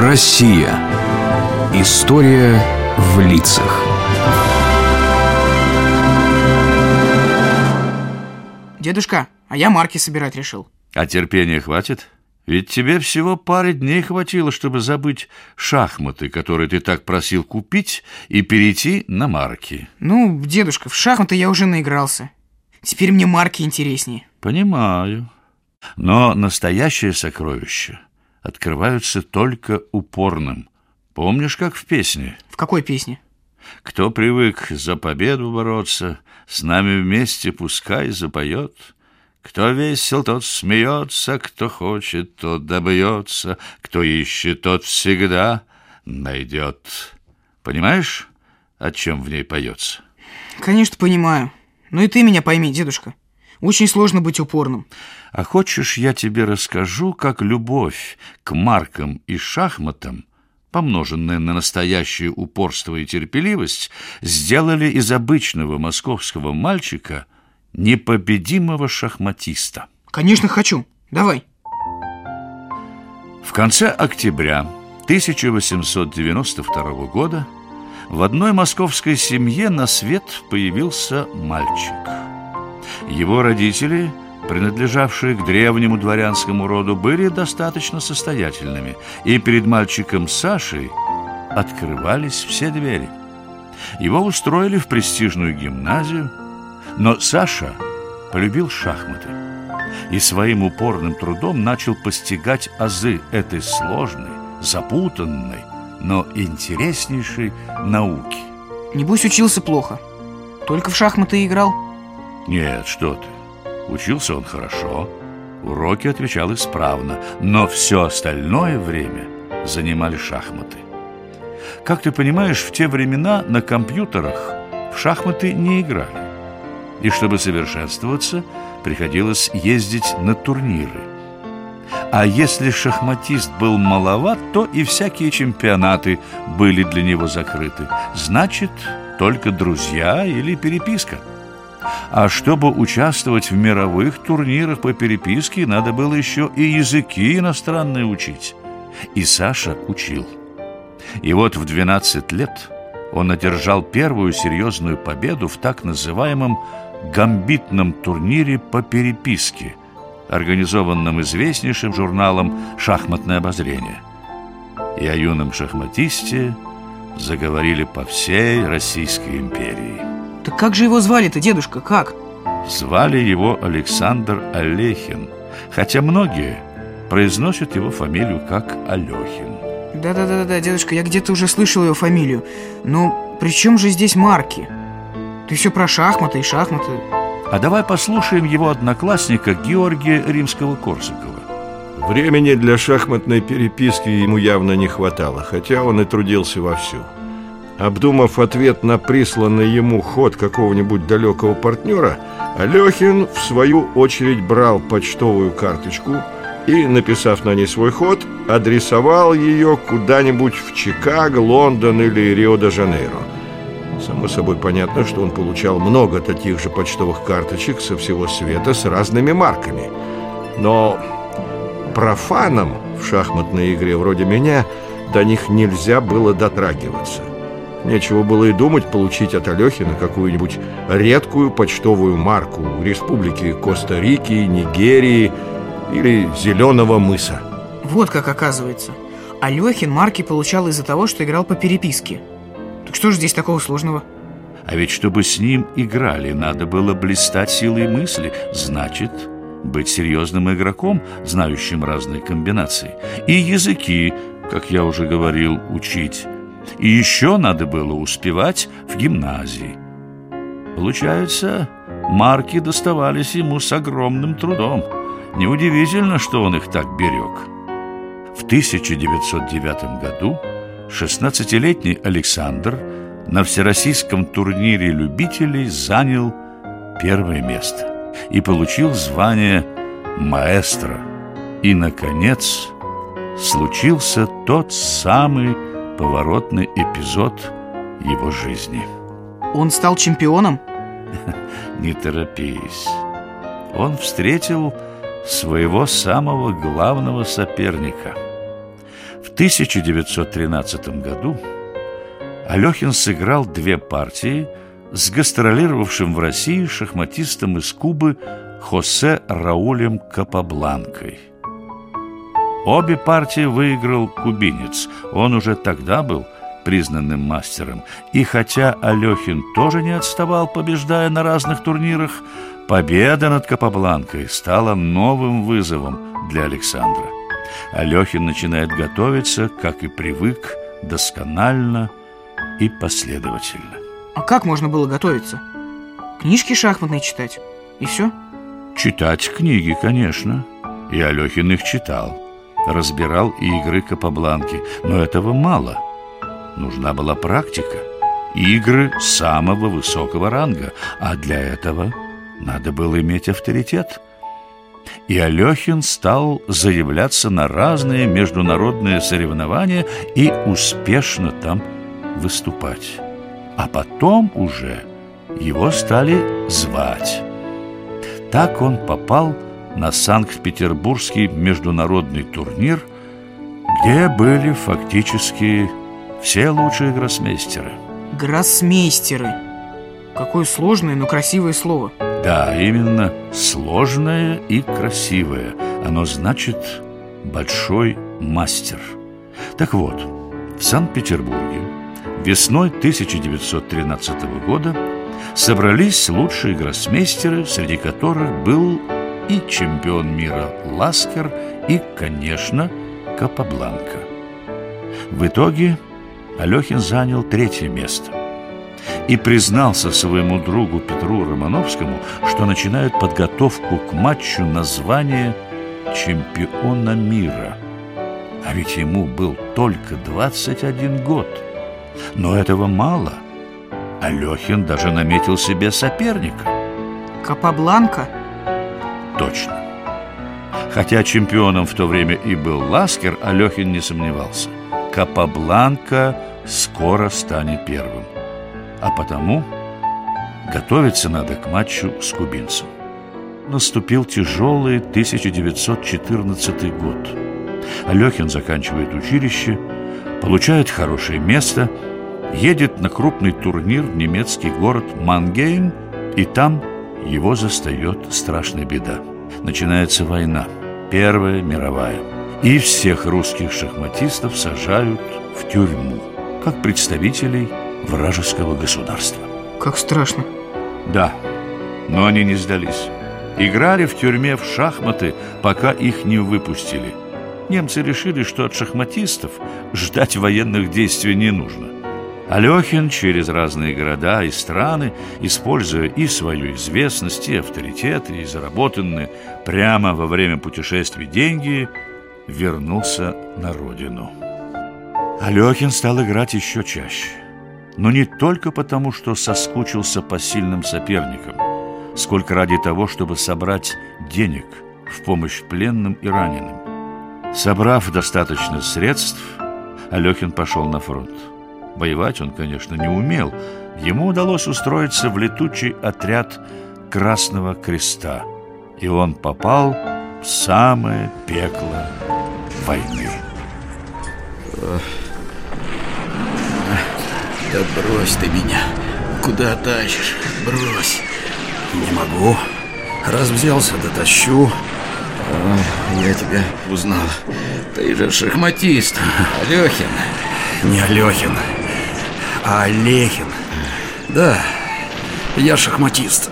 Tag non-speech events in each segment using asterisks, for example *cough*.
Россия. История в лицах. Дедушка, а я марки собирать решил. А терпения хватит? Ведь тебе всего пары дней хватило, чтобы забыть шахматы, которые ты так просил купить, и перейти на марки. Ну, дедушка, в шахматы я уже наигрался. Теперь мне марки интереснее. Понимаю. Но настоящее сокровище открываются только упорным. Помнишь, как в песне? В какой песне? Кто привык за победу бороться, с нами вместе пускай запоет. Кто весел, тот смеется, кто хочет, тот добьется, кто ищет, тот всегда найдет. Понимаешь, о чем в ней поется? Конечно, понимаю. Ну и ты меня пойми, дедушка. Очень сложно быть упорным. А хочешь, я тебе расскажу, как любовь к маркам и шахматам, помноженная на настоящее упорство и терпеливость, сделали из обычного московского мальчика непобедимого шахматиста? Конечно, хочу. Давай. В конце октября 1892 года в одной московской семье на свет появился мальчик. Его родители, принадлежавшие к древнему дворянскому роду, были достаточно состоятельными, и перед мальчиком Сашей открывались все двери. Его устроили в престижную гимназию, но Саша полюбил шахматы и своим упорным трудом начал постигать азы этой сложной, запутанной, но интереснейшей науки. Небось, учился плохо. Только в шахматы играл. Нет, что ты. Учился он хорошо, уроки отвечал исправно, но все остальное время занимали шахматы. Как ты понимаешь, в те времена на компьютерах в шахматы не играли. И чтобы совершенствоваться, приходилось ездить на турниры. А если шахматист был маловат, то и всякие чемпионаты были для него закрыты. Значит, только друзья или переписка. А чтобы участвовать в мировых турнирах по переписке, надо было еще и языки иностранные учить. И Саша учил. И вот в 12 лет он одержал первую серьезную победу в так называемом гамбитном турнире по переписке, организованном известнейшим журналом «Шахматное обозрение». И о юном шахматисте заговорили по всей Российской империи. Так как же его звали-то, дедушка, как? Звали его Александр Олехин, хотя многие произносят его фамилию как Алехин. Да-да-да, дедушка, я где-то уже слышал его фамилию. Но при чем же здесь марки? Ты все про шахматы и шахматы. А давай послушаем его одноклассника Георгия Римского-Корсакова. Времени для шахматной переписки ему явно не хватало, хотя он и трудился вовсю. Обдумав ответ на присланный ему ход какого-нибудь далекого партнера, Алехин, в свою очередь, брал почтовую карточку и, написав на ней свой ход, адресовал ее куда-нибудь в Чикаго, Лондон или Рио-де-Жанейро. Само собой понятно, что он получал много таких же почтовых карточек со всего света с разными марками. Но профанам в шахматной игре вроде меня до них нельзя было дотрагиваться. Нечего было и думать получить от Алехина какую-нибудь редкую почтовую марку Республики Коста-Рики, Нигерии или Зеленого мыса. Вот как оказывается. Алехин марки получал из-за того, что играл по переписке. Так что же здесь такого сложного? А ведь чтобы с ним играли, надо было блистать силой мысли. Значит, быть серьезным игроком, знающим разные комбинации. И языки, как я уже говорил, учить. И еще надо было успевать в гимназии. Получается, марки доставались ему с огромным трудом. Неудивительно, что он их так берег. В 1909 году 16-летний Александр на всероссийском турнире любителей занял первое место и получил звание маэстро. И, наконец, случился тот самый поворотный эпизод его жизни. Он стал чемпионом? *laughs* Не торопись. Он встретил своего самого главного соперника. В 1913 году Алехин сыграл две партии с гастролировавшим в России шахматистом из Кубы Хосе Раулем Капабланкой. Обе партии выиграл кубинец. Он уже тогда был признанным мастером. И хотя Алехин тоже не отставал, побеждая на разных турнирах, победа над Капабланкой стала новым вызовом для Александра. Алехин начинает готовиться, как и привык, досконально и последовательно. А как можно было готовиться? Книжки шахматные читать? И все? Читать книги, конечно. И Алехин их читал. Разбирал игры Капабланки. Но этого мало. Нужна была практика. Игры самого высокого ранга. А для этого надо было иметь авторитет. И Алехин стал заявляться на разные международные соревнования и успешно там выступать. А потом уже его стали звать. Так он попал на Санкт-Петербургский международный турнир, где были фактически все лучшие гроссмейстеры. Гроссмейстеры. Какое сложное, но красивое слово. Да, именно сложное и красивое. Оно значит «большой мастер». Так вот, в Санкт-Петербурге весной 1913 года собрались лучшие гроссмейстеры, среди которых был и чемпион мира Ласкер, и, конечно, Капабланка. В итоге Алехин занял третье место и признался своему другу Петру Романовскому, что начинает подготовку к матчу на звание чемпиона мира. А ведь ему был только 21 год. Но этого мало – Алехин даже наметил себе соперника Капабланка? Точно. Хотя чемпионом в то время и был Ласкер, Алехин не сомневался. Капабланка скоро станет первым. А потому готовиться надо к матчу с кубинцем. Наступил тяжелый 1914 год. Алехин заканчивает училище, получает хорошее место – едет на крупный турнир в немецкий город Мангейм, и там его застает страшная беда. Начинается война, Первая мировая. И всех русских шахматистов сажают в тюрьму, как представителей вражеского государства. Как страшно. Да, но они не сдались. Играли в тюрьме в шахматы, пока их не выпустили. Немцы решили, что от шахматистов ждать военных действий не нужно. Алехин через разные города и страны, используя и свою известность, и авторитет, и заработанные прямо во время путешествий деньги, вернулся на родину. Алехин стал играть еще чаще. Но не только потому, что соскучился по сильным соперникам, сколько ради того, чтобы собрать денег в помощь пленным и раненым. Собрав достаточно средств, Алехин пошел на фронт. Воевать он, конечно, не умел. Ему удалось устроиться в летучий отряд Красного Креста. И он попал в самое пекло войны. Да брось ты меня. Куда тащишь? Брось. Не могу. Раз взялся, дотащу. я тебя узнал. Ты же шахматист. Алехин. Не Алехин а Олехин. Да, я шахматист.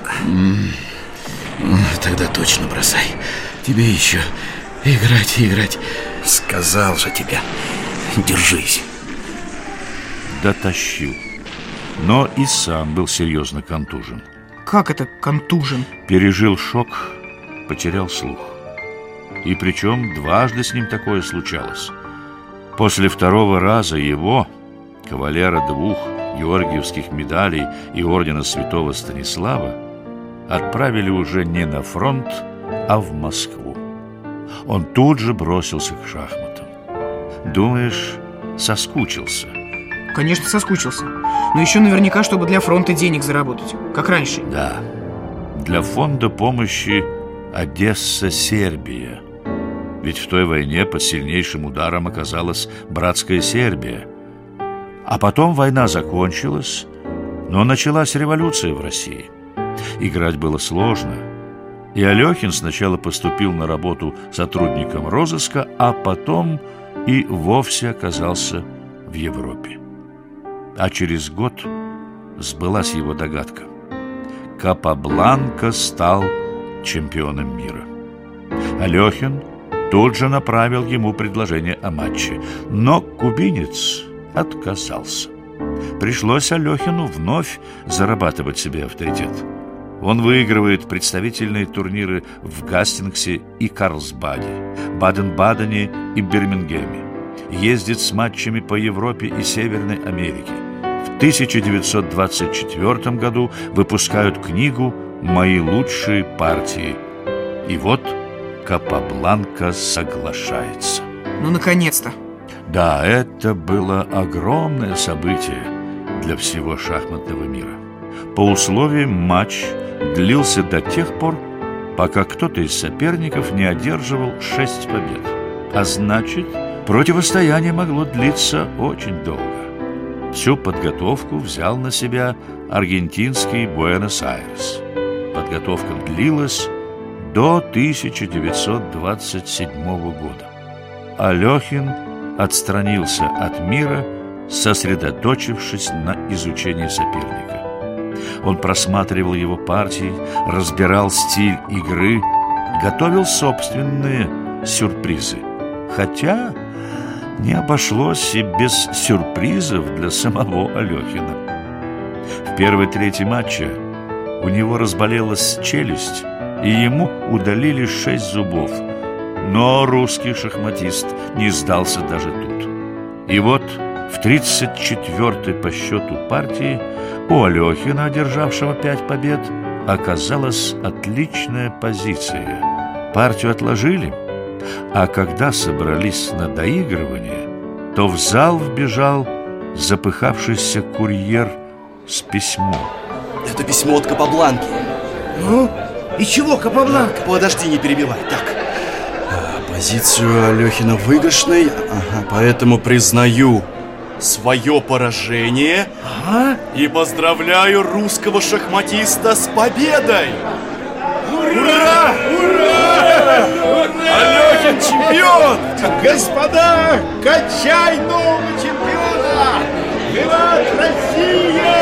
Тогда точно бросай. Тебе еще играть и играть. Сказал же тебе. Держись. Дотащил. Но и сам был серьезно контужен. Как это контужен? Пережил шок, потерял слух. И причем дважды с ним такое случалось. После второго раза его, кавалера двух георгиевских медалей и ордена святого Станислава, отправили уже не на фронт, а в Москву. Он тут же бросился к шахматам. Думаешь, соскучился? Конечно, соскучился. Но еще наверняка, чтобы для фронта денег заработать, как раньше. Да. Для фонда помощи Одесса-Сербия. Ведь в той войне под сильнейшим ударом оказалась братская Сербия. А потом война закончилась, но началась революция в России. Играть было сложно. И Алехин сначала поступил на работу сотрудником розыска, а потом и вовсе оказался в Европе. А через год сбылась его догадка. Капабланка стал чемпионом мира. Алехин тут же направил ему предложение о матче, но кубинец отказался. Пришлось Алехину вновь зарабатывать себе авторитет. Он выигрывает представительные турниры в Гастингсе и Карлсбаде, Баден-Бадене и Бирмингеме. Ездит с матчами по Европе и Северной Америке. В 1924 году выпускают книгу «Мои лучшие партии». И вот Капабланка соглашается. Ну, наконец-то. Да, это было огромное событие для всего шахматного мира. По условиям матч длился до тех пор, пока кто-то из соперников не одерживал шесть побед. А значит, противостояние могло длиться очень долго. Всю подготовку взял на себя аргентинский Буэнос-Айрес. Подготовка длилась до 1927 года. Алехин отстранился от мира, сосредоточившись на изучении соперника. Он просматривал его партии, разбирал стиль игры, готовил собственные сюрпризы. Хотя не обошлось и без сюрпризов для самого Алехина. В первой трети матча у него разболелась челюсть, и ему удалили шесть зубов. Но русский шахматист не сдался даже тут. И вот в 34-й по счету партии у Алехина, одержавшего пять побед, оказалась отличная позиция. Партию отложили, а когда собрались на доигрывание, то в зал вбежал запыхавшийся курьер с письмом. Это письмо от Капабланки. Ну, и чего, Капабланка? Подожди, не перебивай. Так, позицию Алехина выигрышной, ага, поэтому признаю свое поражение Ага. и поздравляю русского шахматиста с победой! Ура! Ура! Алехин чемпион! Господа, качай нового чемпиона! Виват Россия!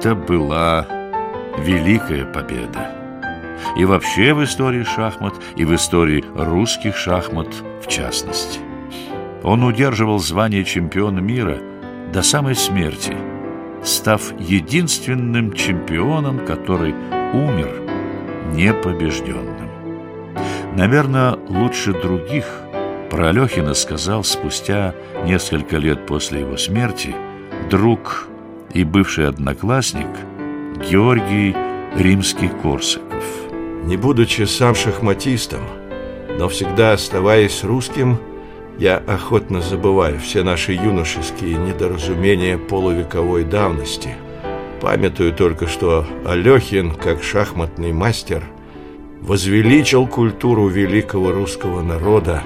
Это была великая победа. И вообще в истории шахмат, и в истории русских шахмат в частности. Он удерживал звание чемпиона мира до самой смерти, став единственным чемпионом, который умер непобежденным. Наверное, лучше других про Алехина сказал спустя несколько лет после его смерти друг и бывший одноклассник Георгий Римский-Корсаков. Не будучи сам шахматистом, но всегда оставаясь русским, я охотно забываю все наши юношеские недоразумения полувековой давности. Памятую только, что Алехин, как шахматный мастер, возвеличил культуру великого русского народа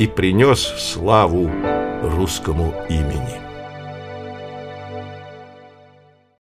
и принес славу русскому имени.